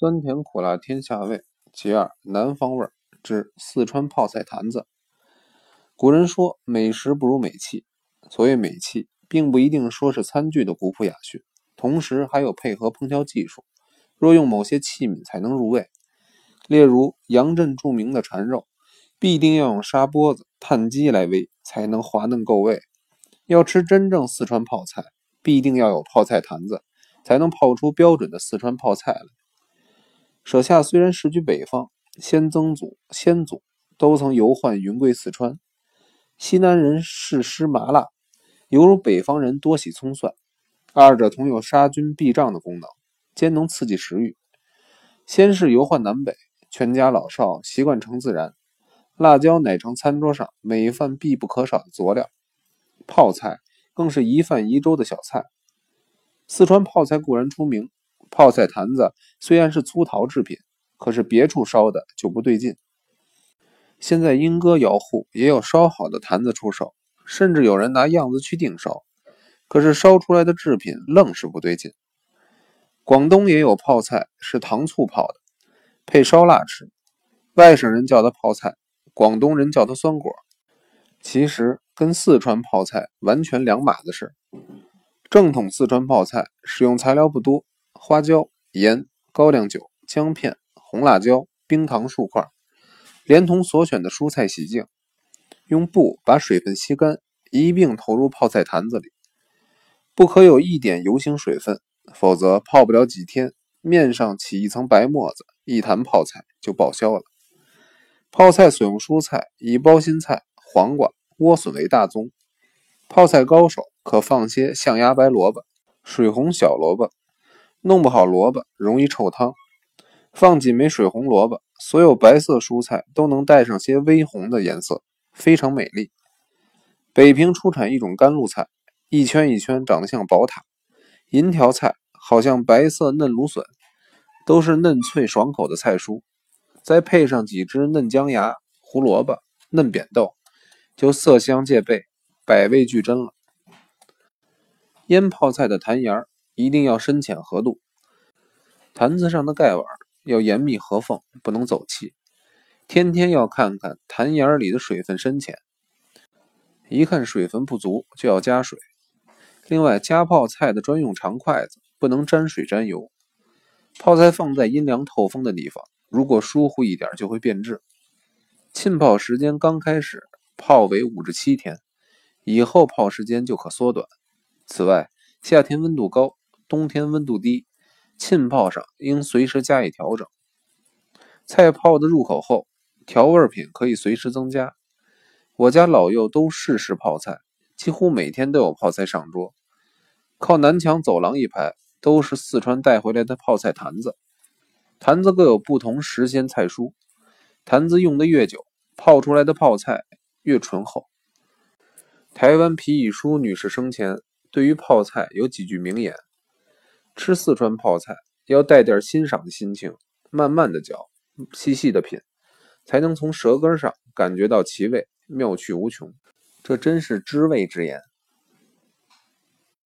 酸甜苦辣天下味，其二南方味之四川泡菜坛子。古人说美食不如美器，所谓美器，并不一定说是餐具的古朴雅驯，同时还有配合烹调技术。若用某些器皿才能入味，例如杨镇著名的馋肉，必定要用砂钵子、炭鸡来煨，才能滑嫩够味。要吃真正四川泡菜，必定要有泡菜坛子，才能泡出标准的四川泡菜来。舍下虽然世居北方，先曾祖、先祖都曾游宦云贵四川。西南人嗜食麻辣，犹如北方人多喜葱蒜，二者同有杀菌避瘴的功能，兼能刺激食欲。先是游宦南北，全家老少习惯成自然，辣椒乃成餐桌上每饭必不可少的佐料，泡菜更是宜饭宜粥的小菜。四川泡菜固然出名。泡菜坛子虽然是粗陶制品，可是别处烧的就不对劲。现在莺歌窑户也有烧好的坛子出手，甚至有人拿样子去订烧，可是烧出来的制品愣是不对劲。广东也有泡菜是糖醋泡的，配烧腊吃，外省人叫它泡菜，广东人叫它酸果，其实跟四川泡菜完全两码子事。正统四川泡菜使用材料不多。花椒、盐、高粱酒、姜片、红辣椒、冰糖数块，连同所选的蔬菜洗净，用布把水分吸干，一并投入泡菜坛子里，不可有一点油性水分，否则泡不了几天，面上起一层白沫子，一坛泡菜就报销了。泡菜所用蔬菜以包心菜、黄瓜、莴笋为大宗，泡菜高手可放些象牙白萝卜、水红小萝卜。弄不好萝卜容易臭汤，放几枚水红萝卜，所有白色蔬菜都能带上些微红的颜色，非常美丽。北平出产一种甘露菜，一圈一圈长得像宝塔，银条菜好像白色嫩芦笋，都是嫩脆爽口的菜蔬，再配上几只嫩姜芽、胡萝卜、嫩扁豆，就色香戒备，百味俱珍了。腌泡菜的坛沿儿。一定要深浅合度，坛子上的盖碗要严密合缝，不能走气。天天要看看坛沿里的水分深浅，一看水分不足就要加水。另外，加泡菜的专用长筷子不能沾水沾油。泡菜放在阴凉透风的地方，如果疏忽一点就会变质。浸泡时间刚开始泡为五至七天，以后泡时间就可缩短。此外，夏天温度高。冬天温度低，浸泡上应随时加以调整。菜泡的入口后，调味品可以随时增加。我家老幼都试试泡菜，几乎每天都有泡菜上桌。靠南墙走廊一排都是四川带回来的泡菜坛子，坛子各有不同时鲜菜蔬，坛子用的越久，泡出来的泡菜越醇厚。台湾皮以淑女士生前对于泡菜有几句名言。吃四川泡菜要带点欣赏的心情，慢慢的嚼，细细的品，才能从舌根上感觉到其味，妙趣无穷。这真是知味之言。